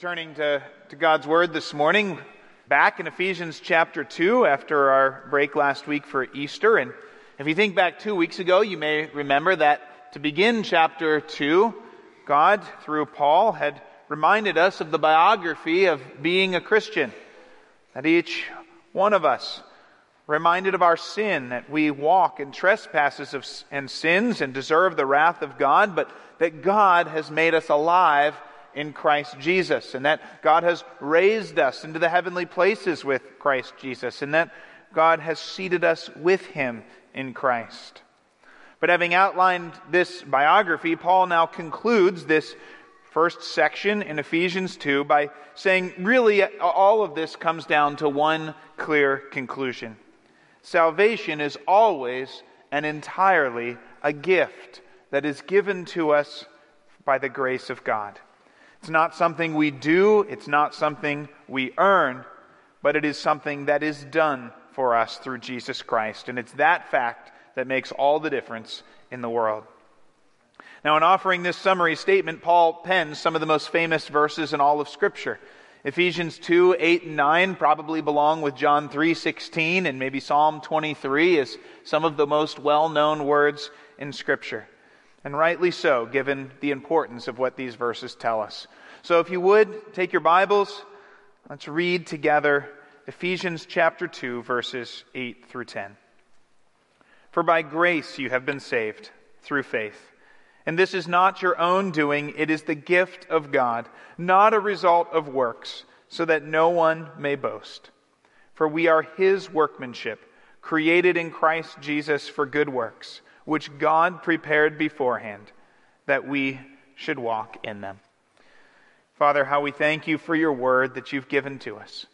We're turning to, to God's Word this morning, back in Ephesians chapter 2 after our break last week for Easter. And if you think back two weeks ago, you may remember that to begin chapter 2, God, through Paul, had reminded us of the biography of being a Christian. That each one of us reminded of our sin, that we walk in trespasses of, and sins and deserve the wrath of God, but that God has made us alive in Christ Jesus, and that God has raised us into the heavenly places with Christ Jesus, and that God has seated us with Him in Christ. But having outlined this biography, Paul now concludes this first section in Ephesians 2 by saying, really, all of this comes down to one clear conclusion. Salvation is always and entirely a gift that is given to us by the grace of God. It's not something we do, it's not something we earn, but it is something that is done for us through Jesus Christ. And it's that fact that makes all the difference in the world. Now, in offering this summary statement, Paul pens some of the most famous verses in all of Scripture. Ephesians 2, 8, and 9 probably belong with John 3, 16, and maybe Psalm 23 is some of the most well known words in Scripture. And rightly so, given the importance of what these verses tell us. So if you would, take your Bibles, let's read together Ephesians chapter 2, verses 8 through 10. For by grace you have been saved through faith. And this is not your own doing, it is the gift of God, not a result of works, so that no one may boast. For we are his workmanship, created in Christ Jesus for good works, which God prepared beforehand that we should walk in them. Father, how we thank you for your word that you've given to us.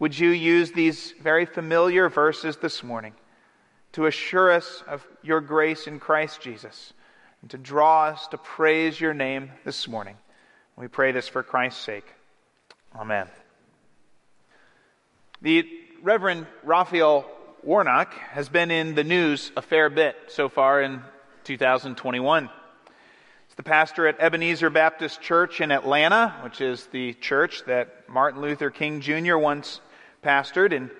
Would you use these very familiar verses this morning to assure us of your grace in Christ Jesus and to draw us to praise your name this morning. We pray this for Christ's sake. Amen. The Reverend Raphael Warnock has been in the news a fair bit so far in 2021. He's the pastor at Ebenezer Baptist Church in Atlanta, which is the church that Martin Luther King Jr. once pastored. And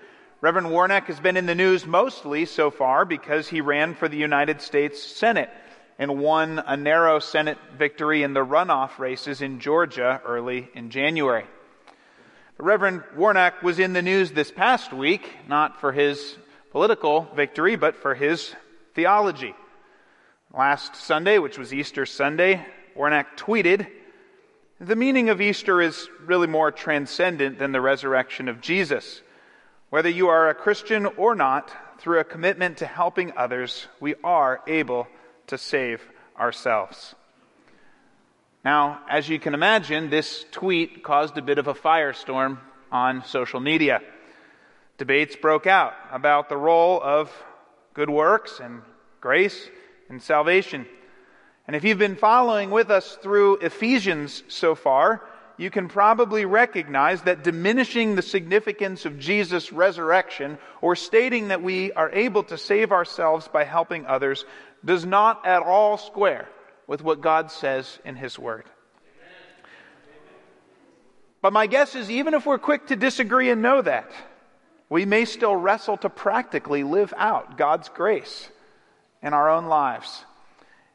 Reverend Warnock has been in the news mostly so far because he ran for the United States Senate and won a narrow Senate victory in the runoff races in Georgia early in January. Reverend Warnock was in the news this past week, not for his political victory, but for his theology. Last Sunday, which was Easter Sunday, Warnock tweeted, The meaning of Easter is really more transcendent than the resurrection of Jesus. Whether you are a Christian or not, through a commitment to helping others, we are able to save ourselves. Now, as you can imagine, this tweet caused a bit of a firestorm on social media. Debates broke out about the role of good works and grace and salvation. And if you've been following with us through Ephesians so far, you can probably recognize that diminishing the significance of Jesus' resurrection or stating that we are able to save ourselves by helping others does not at all square with what God says in His Word. But my guess is even if we're quick to disagree and know that, we may still wrestle to practically live out God's grace in our own lives.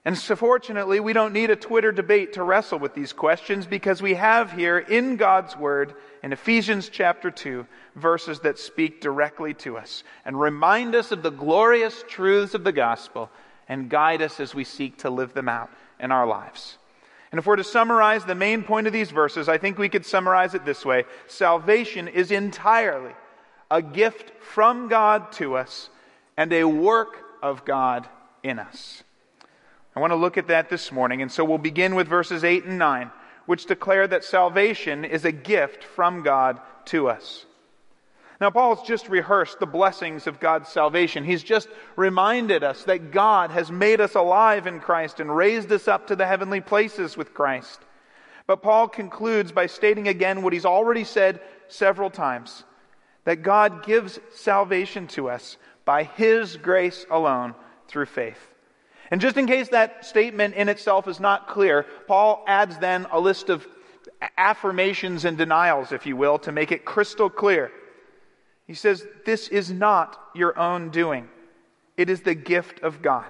And so, fortunately, we don't need a Twitter debate to wrestle with these questions because we have here in God's Word, in Ephesians chapter 2, verses that speak directly to us and remind us of the glorious truths of the gospel and guide us as we seek to live them out in our lives. And if we're to summarize the main point of these verses, I think we could summarize it this way Salvation is entirely a gift from God to us and a work of God in us. I want to look at that this morning, and so we'll begin with verses 8 and 9, which declare that salvation is a gift from God to us. Now, Paul's just rehearsed the blessings of God's salvation. He's just reminded us that God has made us alive in Christ and raised us up to the heavenly places with Christ. But Paul concludes by stating again what he's already said several times that God gives salvation to us by his grace alone through faith. And just in case that statement in itself is not clear, Paul adds then a list of affirmations and denials, if you will, to make it crystal clear. He says, This is not your own doing, it is the gift of God.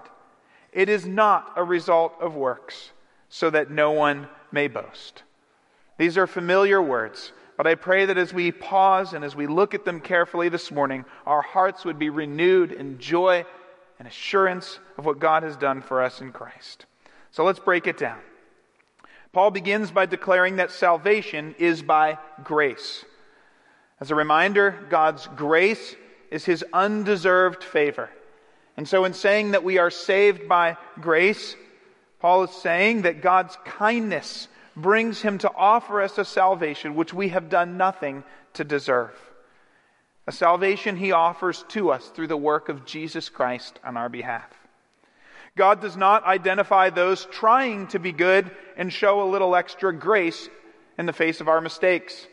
It is not a result of works, so that no one may boast. These are familiar words, but I pray that as we pause and as we look at them carefully this morning, our hearts would be renewed in joy and assurance of what God has done for us in Christ. So let's break it down. Paul begins by declaring that salvation is by grace. As a reminder, God's grace is his undeserved favor. And so, in saying that we are saved by grace, Paul is saying that God's kindness brings him to offer us a salvation which we have done nothing to deserve. A salvation he offers to us through the work of Jesus Christ on our behalf. God does not identify those trying to be good and show a little extra grace in the face of our mistakes.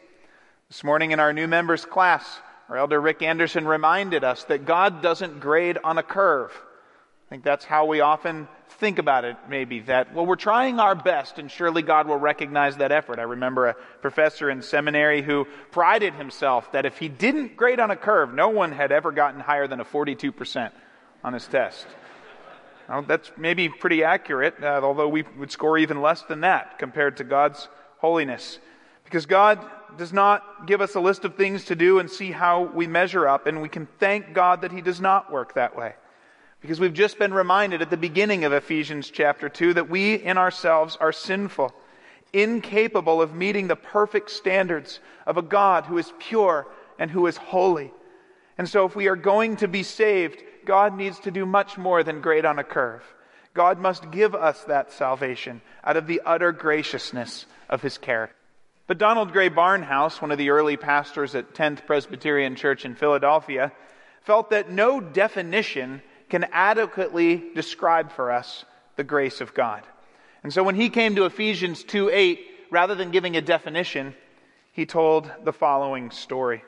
This morning in our new members class, our elder Rick Anderson reminded us that God doesn't grade on a curve. I think that's how we often think about it, maybe, that, well, we're trying our best and surely God will recognize that effort. I remember a professor in seminary who prided himself that if he didn't grade on a curve, no one had ever gotten higher than a 42% on his test. Well, that's maybe pretty accurate, uh, although we would score even less than that compared to God's holiness. Because God does not give us a list of things to do and see how we measure up, and we can thank God that He does not work that way. Because we've just been reminded at the beginning of Ephesians chapter 2 that we in ourselves are sinful, incapable of meeting the perfect standards of a God who is pure and who is holy. And so, if we are going to be saved, God needs to do much more than grade on a curve. God must give us that salvation out of the utter graciousness of His character. But Donald Grey Barnhouse, one of the early pastors at 10th Presbyterian Church in Philadelphia, felt that no definition can adequately describe for us the grace of God. And so when he came to Ephesians 2 8, rather than giving a definition, he told the following story.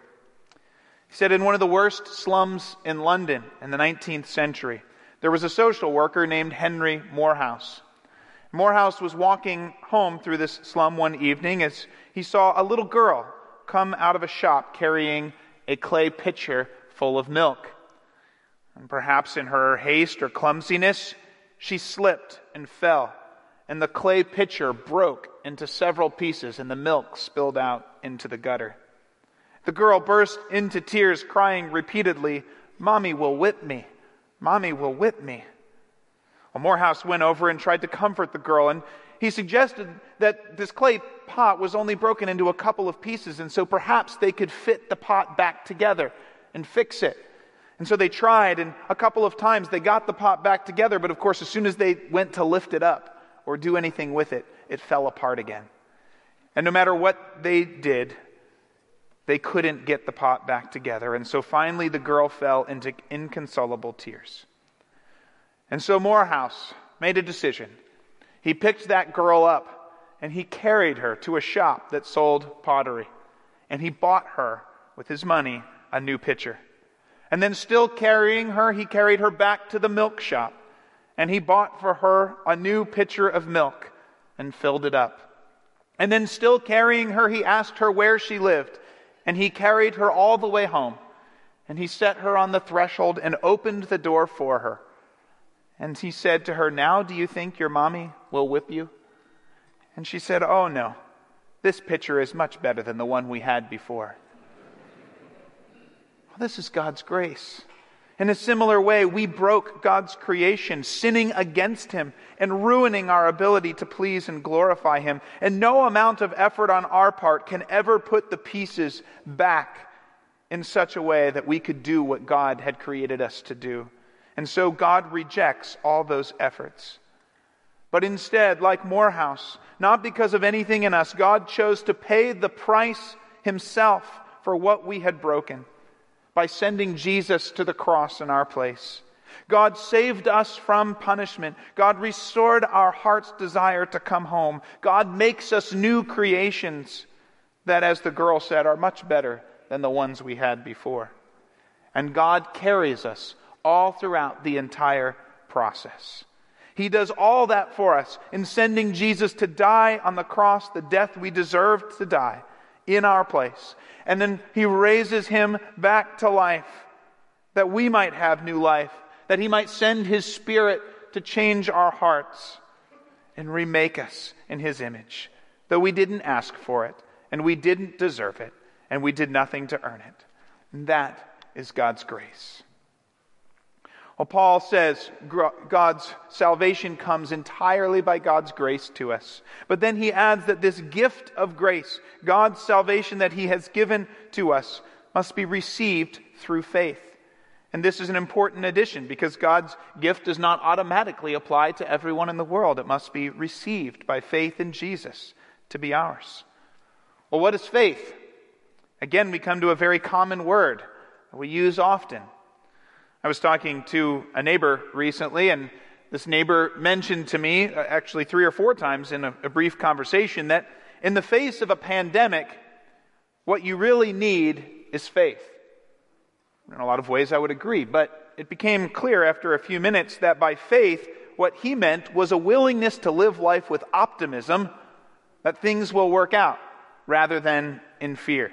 He said, In one of the worst slums in London in the 19th century, there was a social worker named Henry Moorhouse. Moorhouse was walking home through this slum one evening as he saw a little girl come out of a shop carrying a clay pitcher full of milk. And perhaps in her haste or clumsiness, she slipped and fell, and the clay pitcher broke into several pieces, and the milk spilled out into the gutter. The girl burst into tears, crying repeatedly, Mommy will whip me. Mommy will whip me. Well, Moorhouse went over and tried to comfort the girl, and he suggested that this clay pot was only broken into a couple of pieces, and so perhaps they could fit the pot back together and fix it. And so they tried, and a couple of times they got the pot back together, but of course, as soon as they went to lift it up or do anything with it, it fell apart again. And no matter what they did, they couldn't get the pot back together. And so finally, the girl fell into inconsolable tears. And so Moorhouse made a decision. He picked that girl up and he carried her to a shop that sold pottery. And he bought her, with his money, a new pitcher. And then, still carrying her, he carried her back to the milk shop. And he bought for her a new pitcher of milk and filled it up. And then, still carrying her, he asked her where she lived. And he carried her all the way home. And he set her on the threshold and opened the door for her. And he said to her, Now do you think your mommy will whip you? And she said, Oh, no. This pitcher is much better than the one we had before. Well, this is God's grace. In a similar way, we broke God's creation, sinning against Him and ruining our ability to please and glorify Him. And no amount of effort on our part can ever put the pieces back in such a way that we could do what God had created us to do. And so God rejects all those efforts. But instead, like Moorhouse, not because of anything in us, God chose to pay the price himself for what we had broken by sending Jesus to the cross in our place. God saved us from punishment. God restored our heart's desire to come home. God makes us new creations that, as the girl said, are much better than the ones we had before. And God carries us all throughout the entire process. He does all that for us in sending Jesus to die on the cross, the death we deserved to die in our place. And then he raises him back to life that we might have new life, that he might send his spirit to change our hearts and remake us in his image, though we didn't ask for it and we didn't deserve it and we did nothing to earn it. And that is God's grace. Well, Paul says God's salvation comes entirely by God's grace to us. But then he adds that this gift of grace, God's salvation that he has given to us, must be received through faith. And this is an important addition because God's gift does not automatically apply to everyone in the world. It must be received by faith in Jesus to be ours. Well, what is faith? Again, we come to a very common word that we use often. I was talking to a neighbor recently, and this neighbor mentioned to me, uh, actually three or four times in a, a brief conversation, that in the face of a pandemic, what you really need is faith. In a lot of ways, I would agree, but it became clear after a few minutes that by faith, what he meant was a willingness to live life with optimism that things will work out rather than in fear.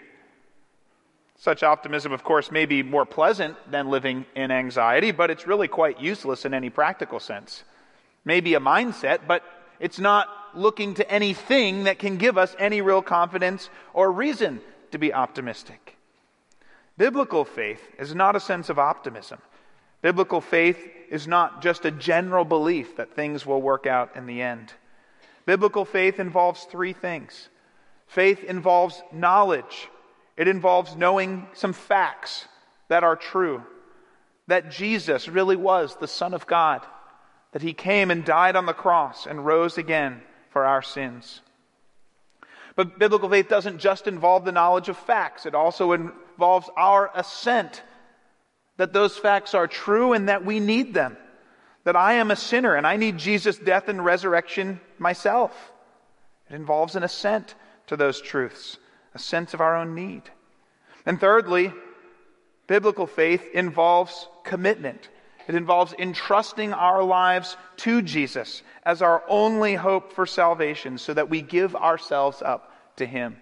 Such optimism, of course, may be more pleasant than living in anxiety, but it's really quite useless in any practical sense. Maybe a mindset, but it's not looking to anything that can give us any real confidence or reason to be optimistic. Biblical faith is not a sense of optimism. Biblical faith is not just a general belief that things will work out in the end. Biblical faith involves three things faith involves knowledge it involves knowing some facts that are true that Jesus really was the Son of God, that he came and died on the cross and rose again for our sins. But biblical faith doesn't just involve the knowledge of facts, it also involves our assent that those facts are true and that we need them. That I am a sinner and I need Jesus' death and resurrection myself. It involves an assent to those truths a sense of our own need. And thirdly, biblical faith involves commitment. It involves entrusting our lives to Jesus as our only hope for salvation so that we give ourselves up to Him.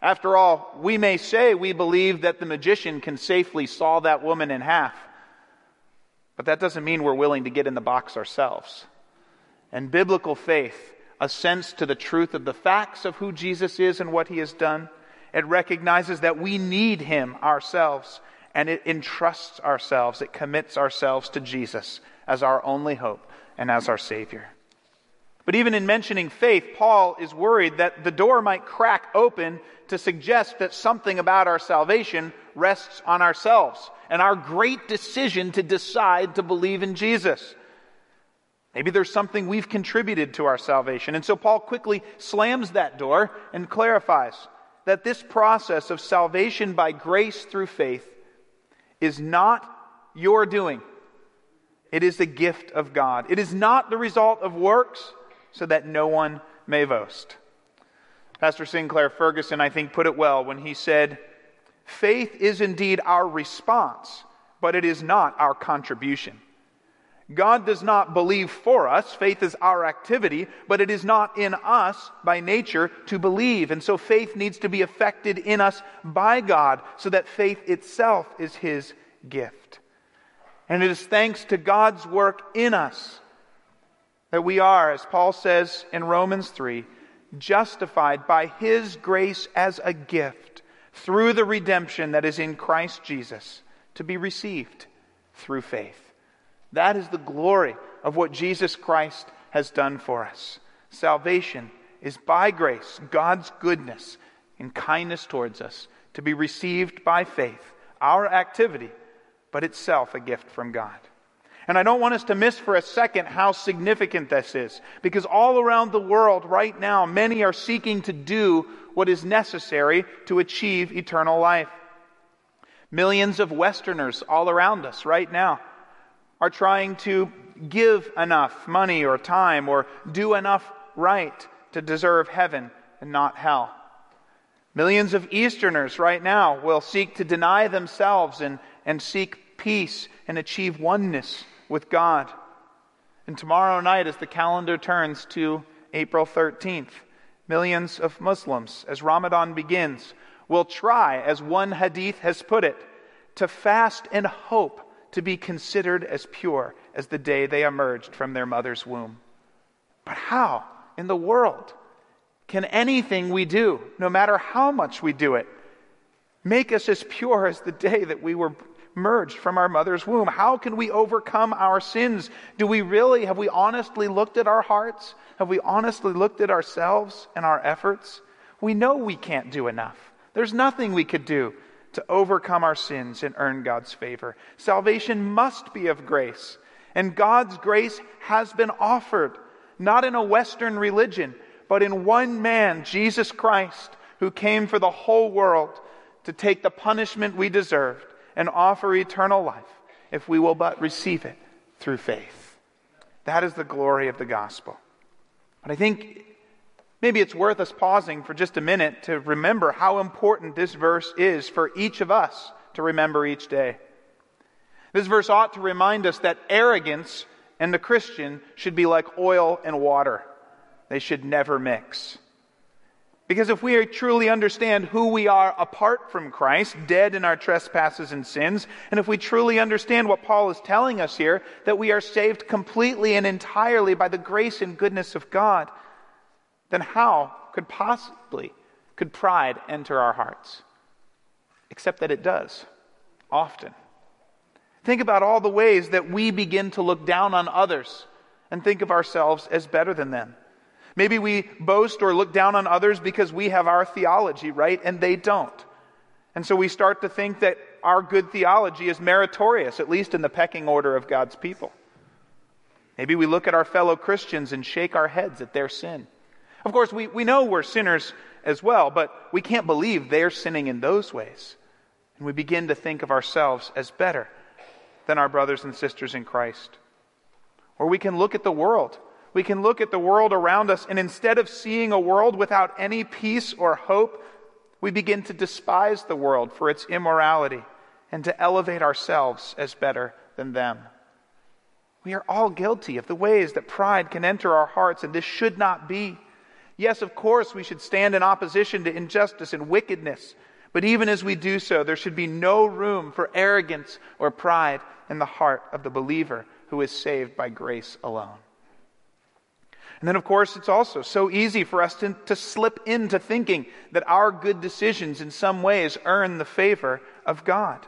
After all, we may say we believe that the magician can safely saw that woman in half, but that doesn't mean we're willing to get in the box ourselves. And biblical faith assents to the truth of the facts of who Jesus is and what he has done. It recognizes that we need him ourselves, and it entrusts ourselves, it commits ourselves to Jesus as our only hope and as our Savior. But even in mentioning faith, Paul is worried that the door might crack open to suggest that something about our salvation rests on ourselves and our great decision to decide to believe in Jesus. Maybe there's something we've contributed to our salvation. And so Paul quickly slams that door and clarifies that this process of salvation by grace through faith is not your doing. It is the gift of God. It is not the result of works so that no one may boast. Pastor Sinclair Ferguson, I think, put it well when he said, Faith is indeed our response, but it is not our contribution. God does not believe for us. Faith is our activity, but it is not in us by nature to believe. And so faith needs to be affected in us by God so that faith itself is His gift. And it is thanks to God's work in us that we are, as Paul says in Romans 3, justified by His grace as a gift through the redemption that is in Christ Jesus to be received through faith. That is the glory of what Jesus Christ has done for us. Salvation is by grace, God's goodness and kindness towards us, to be received by faith, our activity, but itself a gift from God. And I don't want us to miss for a second how significant this is. Because all around the world right now, many are seeking to do what is necessary to achieve eternal life. Millions of Westerners all around us right now are trying to give enough money or time or do enough right to deserve heaven and not hell. Millions of Easterners right now will seek to deny themselves and, and seek peace and achieve oneness with God. And tomorrow night, as the calendar turns to April 13th, millions of Muslims, as Ramadan begins, will try, as one hadith has put it, to fast and hope to be considered as pure as the day they emerged from their mother's womb. But how in the world can anything we do, no matter how much we do it, make us as pure as the day that we were merged from our mother's womb? How can we overcome our sins? Do we really, have we honestly looked at our hearts? Have we honestly looked at ourselves and our efforts? We know we can't do enough. There's nothing we could do to overcome our sins and earn God's favor. Salvation must be of grace. And God's grace has been offered, not in a Western religion, but in one man, Jesus Christ, who came for the whole world to take the punishment we deserved and offer eternal life if we will but receive it through faith. That is the glory of the gospel. But I think maybe it's worth us pausing for just a minute to remember how important this verse is for each of us to remember each day. This verse ought to remind us that arrogance and the Christian should be like oil and water. They should never mix. Because if we truly understand who we are apart from Christ, dead in our trespasses and sins, and if we truly understand what Paul is telling us here, that we are saved completely and entirely by the grace and goodness of God, then how could possibly could pride enter our hearts? Except that it does, often. Think about all the ways that we begin to look down on others and think of ourselves as better than them. Maybe we boast or look down on others because we have our theology, right? And they don't. And so we start to think that our good theology is meritorious, at least in the pecking order of God's people. Maybe we look at our fellow Christians and shake our heads at their sin. Of course, we, we know we're sinners as well, but we can't believe they're sinning in those ways. And we begin to think of ourselves as better than our brothers and sisters in Christ. Or we can look at the world. We can look at the world around us, and instead of seeing a world without any peace or hope, we begin to despise the world for its immorality and to elevate ourselves as better than them. We are all guilty of the ways that pride can enter our hearts, and this should not be. Yes, of course, we should stand in opposition to injustice and wickedness, but even as we do so, there should be no room for arrogance or pride in the heart of the believer who is saved by grace alone. And then, of course, it's also so easy for us to, to slip into thinking that our good decisions in some ways earn the favor of God.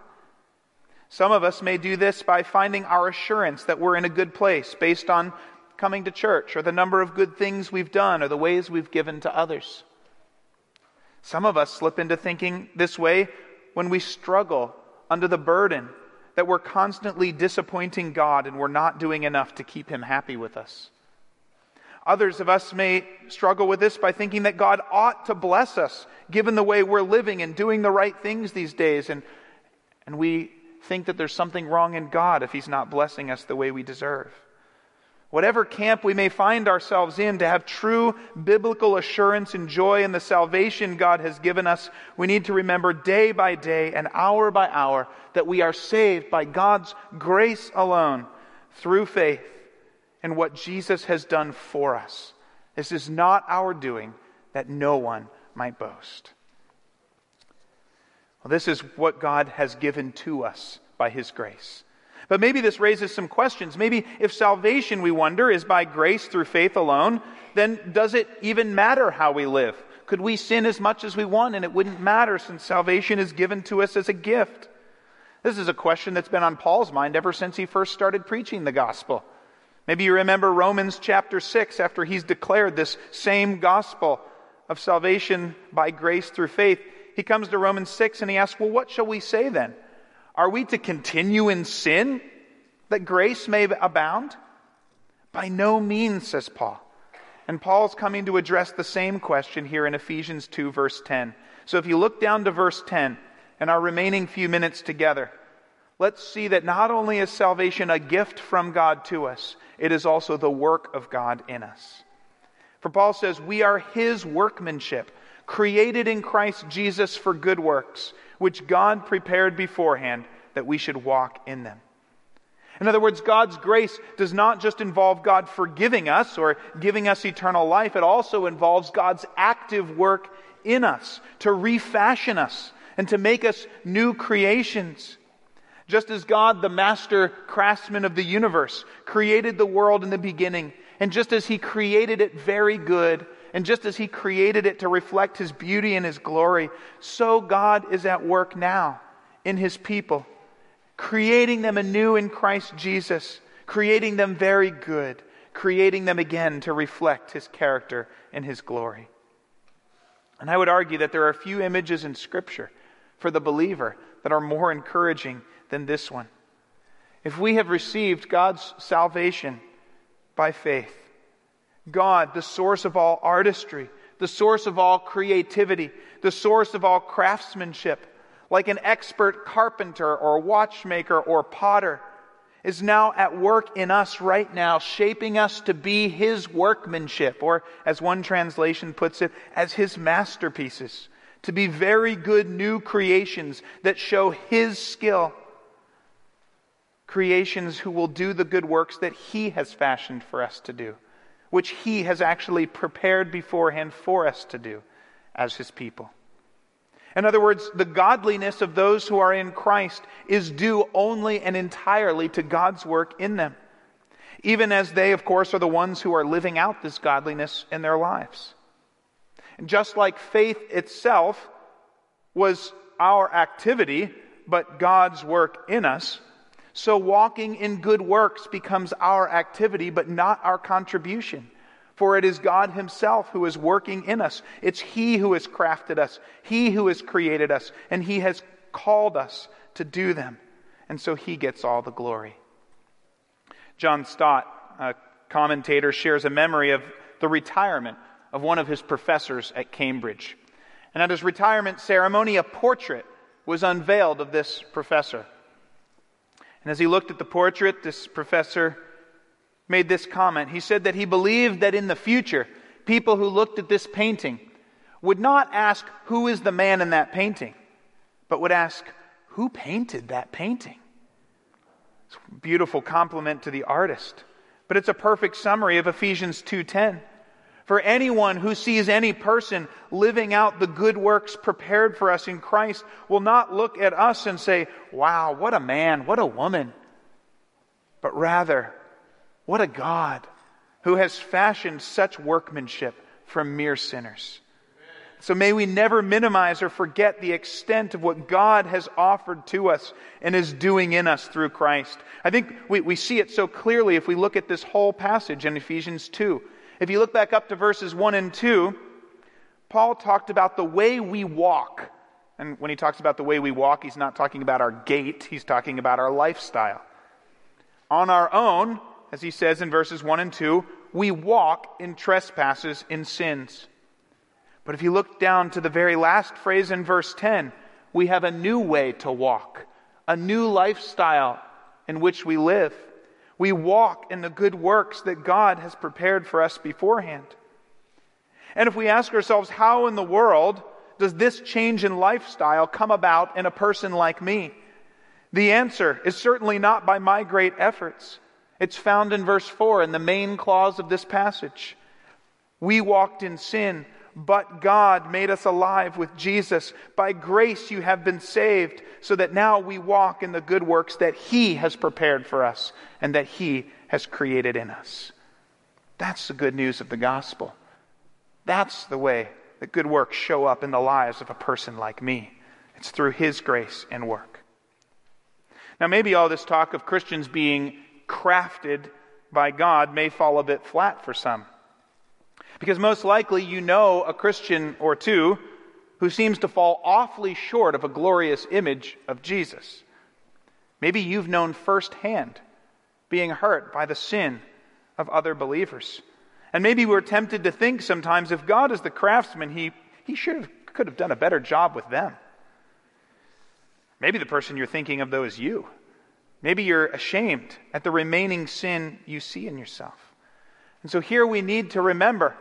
Some of us may do this by finding our assurance that we're in a good place based on coming to church or the number of good things we've done or the ways we've given to others. Some of us slip into thinking this way when we struggle under the burden that we're constantly disappointing God and we're not doing enough to keep Him happy with us. Others of us may struggle with this by thinking that God ought to bless us, given the way we're living and doing the right things these days. And, and we think that there's something wrong in God if He's not blessing us the way we deserve. Whatever camp we may find ourselves in, to have true biblical assurance and joy in the salvation God has given us, we need to remember day by day and hour by hour that we are saved by God's grace alone through faith in what Jesus has done for us. This is not our doing, that no one might boast. Well, this is what God has given to us by His grace. But maybe this raises some questions. Maybe if salvation, we wonder, is by grace through faith alone, then does it even matter how we live? Could we sin as much as we want and it wouldn't matter since salvation is given to us as a gift? This is a question that's been on Paul's mind ever since he first started preaching the gospel. Maybe you remember Romans chapter 6 after he's declared this same gospel of salvation by grace through faith. He comes to Romans 6 and he asks, Well, what shall we say then? Are we to continue in sin That grace may abound? By no means, says Paul. And Paul's coming to address the same question here in Ephesians 2, verse 10. So if you look down to verse 10 and our remaining few minutes together, let's see that not only is salvation a gift from God to us, it is also the work of God in us. For Paul says, We are his workmanship, created in Christ Jesus for good works, which God prepared beforehand that we should walk in them. In other words, God's grace does not just involve God forgiving us or giving us eternal life, it also involves God's active work in us to refashion us and to make us new creations. Just as God, the master craftsman of the universe, created the world in the beginning, and just as he created it very good, and just as he created it to reflect his beauty and his glory, so God is at work now in his people creating them anew in Christ Jesus, creating them very good, creating them again to reflect his character and his glory. And I would argue that there are few images in Scripture for the believer that are more encouraging than this one. If we have received God's salvation by faith, God, the source of all artistry, the source of all creativity, the source of all craftsmanship, like an expert carpenter or watchmaker or potter, is now at work in us right now, shaping us to be his workmanship, or as one translation puts it, as his masterpieces, to be very good new creations that show his skill. Creations who will do the good works that he has fashioned for us to do, which he has actually prepared beforehand for us to do as his people. In other words, the godliness of those who are in Christ is due only and entirely to God's work in them, even as they, of course, are the ones who are living out this godliness in their lives. And just like faith itself was our activity, but God's work in us, so walking in good works becomes our activity, but not our contribution. For it is God Himself who is working in us. It's He who has crafted us, He who has created us, and He has called us to do them. And so He gets all the glory. John Stott, a commentator, shares a memory of the retirement of one of his professors at Cambridge. And at his retirement ceremony, a portrait was unveiled of this professor. And as he looked at the portrait, this professor made this comment. He said that he believed that in the future, people who looked at this painting would not ask, Who is the man in that painting? but would ask, Who painted that painting? It's a beautiful compliment to the artist. But it's a perfect summary of Ephesians 2:10. For anyone who sees any person living out the good works prepared for us in Christ will not look at us and say, Wow, what a man, what a woman. But rather, what a God who has fashioned such workmanship from mere sinners. So may we never minimize or forget the extent of what God has offered to us and is doing in us through Christ. I think we, we see it so clearly if we look at this whole passage in Ephesians 2. If you look back up to verses 1 and 2, Paul talked about the way we walk. And when he talks about the way we walk, he's not talking about our gait, he's talking about our lifestyle. On our own, as he says in verses 1 and 2, we walk in trespasses in sins. But if you look down to the very last phrase in verse 10, we have a new way to walk, a new lifestyle in which we live. We walk in the good works that God has prepared for us beforehand. And if we ask ourselves, how in the world does this change in lifestyle come about in a person like me? The answer is certainly not by my great efforts. It's found in verse 4 in the main clause of this passage. We walked in sin, but God made us alive with Jesus. By grace you have been saved, so that now we walk in the good works that He has prepared for us and that He has created in us. That's the good news of the gospel. That's the way that good works show up in the lives of a person like me. It's through His grace and work. Now, maybe all this talk of Christians being crafted by God may fall a bit flat for some. Because most likely you know a Christian or two who seems to fall awfully short of a glorious image of Jesus. Maybe you've known firsthand being hurt by the sin of other believers. And maybe we're tempted to think sometimes if God is the craftsman, he, he should have, could have done a better job with them. Maybe the person you're thinking of, though, is you. Maybe you're ashamed at the remaining sin you see in yourself. And so here we need to remember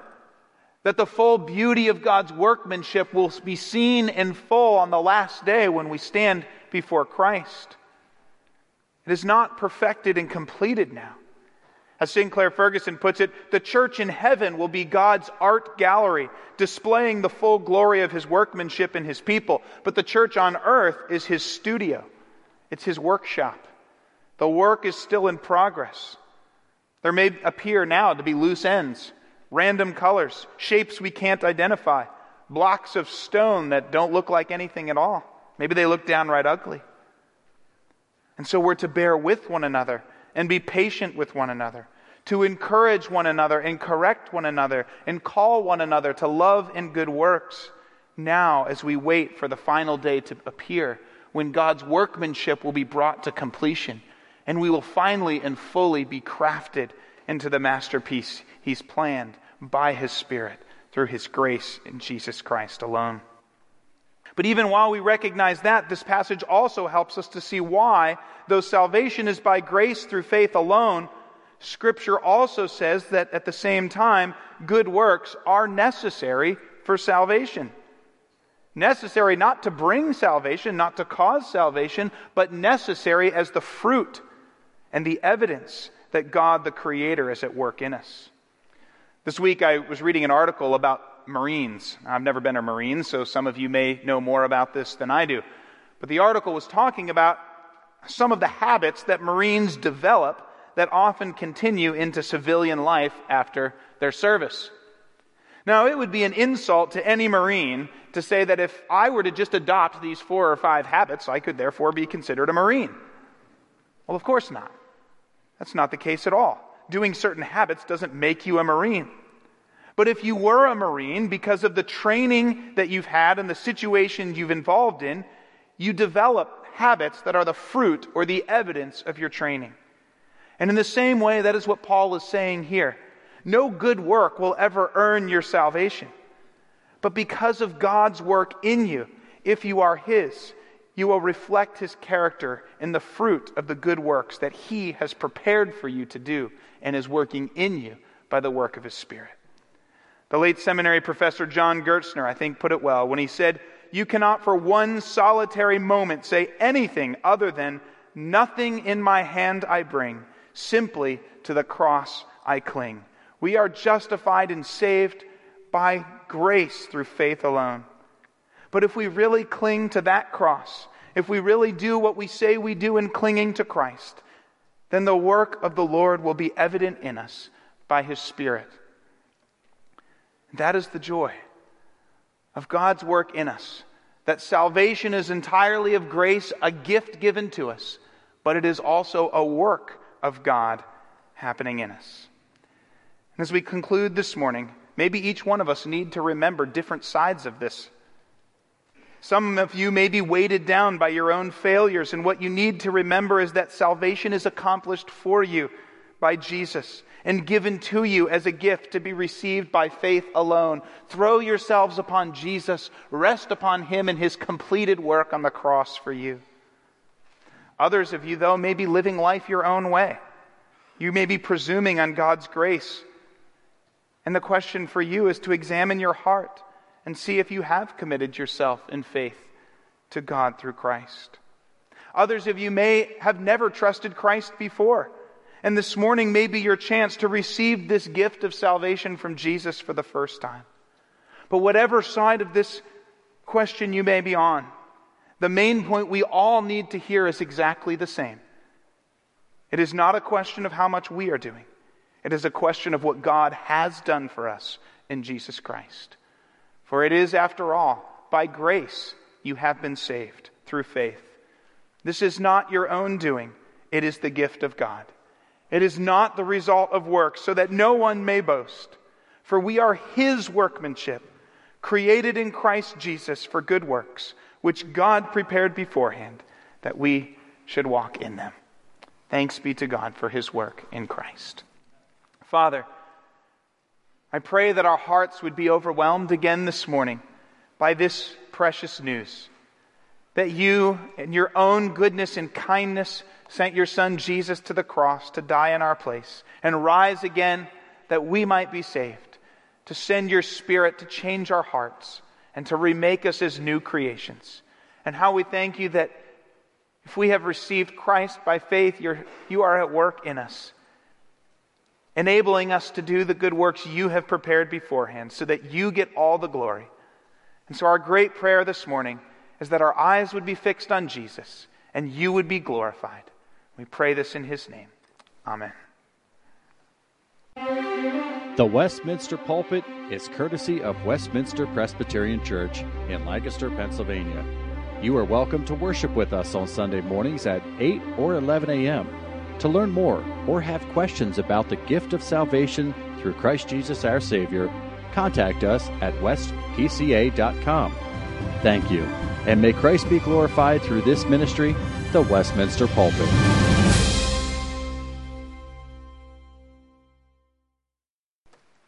that the full beauty of God's workmanship will be seen in full on the last day when we stand before Christ. It is not perfected and completed now. As Sinclair Ferguson puts it, the church in heaven will be God's art gallery, displaying the full glory of his workmanship in his people. But the church on earth is his studio, it's his workshop. The work is still in progress. There may appear now to be loose ends, random colors, shapes we can't identify, blocks of stone that don't look like anything at all. Maybe they look downright ugly. And so we're to bear with one another and be patient with one another, to encourage one another and correct one another and call one another to love and good works now as we wait for the final day to appear when God's workmanship will be brought to completion and we will finally and fully be crafted into the masterpiece He's planned by His Spirit through His grace in Jesus Christ alone. But even while we recognize that, this passage also helps us to see why, though salvation is by grace through faith alone, Scripture also says that at the same time, good works are necessary for salvation. Necessary not to bring salvation, not to cause salvation, but necessary as the fruit and the evidence that God the Creator is at work in us. This week I was reading an article about Marines. I've never been a Marine, so some of you may know more about this than I do. But the article was talking about some of the habits that Marines develop that often continue into civilian life after their service. Now, it would be an insult to any Marine to say that if I were to just adopt these four or five habits, I could therefore be considered a Marine. Well, of course not. That's not the case at all. Doing certain habits doesn't make you a Marine. But if you were a Marine, because of the training that you've had and the situations you've involved in, you develop habits that are the fruit or the evidence of your training. And in the same way, that is what Paul is saying here. No good work will ever earn your salvation. But because of God's work in you, if you are His, you will reflect His character in the fruit of the good works that He has prepared for you to do and is working in you by the work of His Spirit. The late seminary professor John Gerstner, I think, put it well when he said, You cannot for one solitary moment say anything other than, Nothing in my hand I bring, simply to the cross I cling. We are justified and saved by grace through faith alone. But if we really cling to that cross, if we really do what we say we do in clinging to Christ, then the work of the Lord will be evident in us by His Spirit. That is the joy of God's work in us. That salvation is entirely of grace, a gift given to us, but it is also a work of God happening in us. And as we conclude this morning, maybe each one of us need to remember different sides of this. Some of you may be weighted down by your own failures, and what you need to remember is that salvation is accomplished for you by Jesus and given to you as a gift to be received by faith alone. Throw yourselves upon Jesus, rest upon him and his completed work on the cross for you. Others of you, though, may be living life your own way. You may be presuming on God's grace. And the question for you is to examine your heart and see if you have committed yourself in faith to God through Christ. Others of you may have never trusted Christ before. And this morning may be your chance to receive this gift of salvation from Jesus for the first time. But whatever side of this question you may be on, the main point we all need to hear is exactly the same. It is not a question of how much we are doing. It is a question of what God has done for us in Jesus Christ. For it is, after all, by grace you have been saved through faith. This is not your own doing, it is the gift of God. It is not the result of works, so that no one may boast. For we are his workmanship, created in Christ Jesus for good works, which God prepared beforehand that we should walk in them. Thanks be to God for his work in Christ. Father, I pray that our hearts would be overwhelmed again this morning by this precious news that you, in your own goodness and kindness, sent your Son Jesus to the cross to die in our place and rise again that we might be saved, to send your Spirit to change our hearts and to remake us as new creations. And how we thank you that if we have received Christ by faith, you are at work in us, enabling us to do the good works you have prepared beforehand so that you get all the glory. And so, our great prayer this morning is that our eyes would be fixed on Jesus and you would be glorified. We pray this in his name. Amen. The Westminster Pulpit is courtesy of Westminster Presbyterian Church in Lancaster, Pennsylvania. You are welcome to worship with us on Sunday mornings at 8 or 11 a.m. To learn more or have questions about the gift of salvation through Christ Jesus our Savior, contact us at westpca.com. Thank you, and may Christ be glorified through this ministry, the Westminster Pulpit.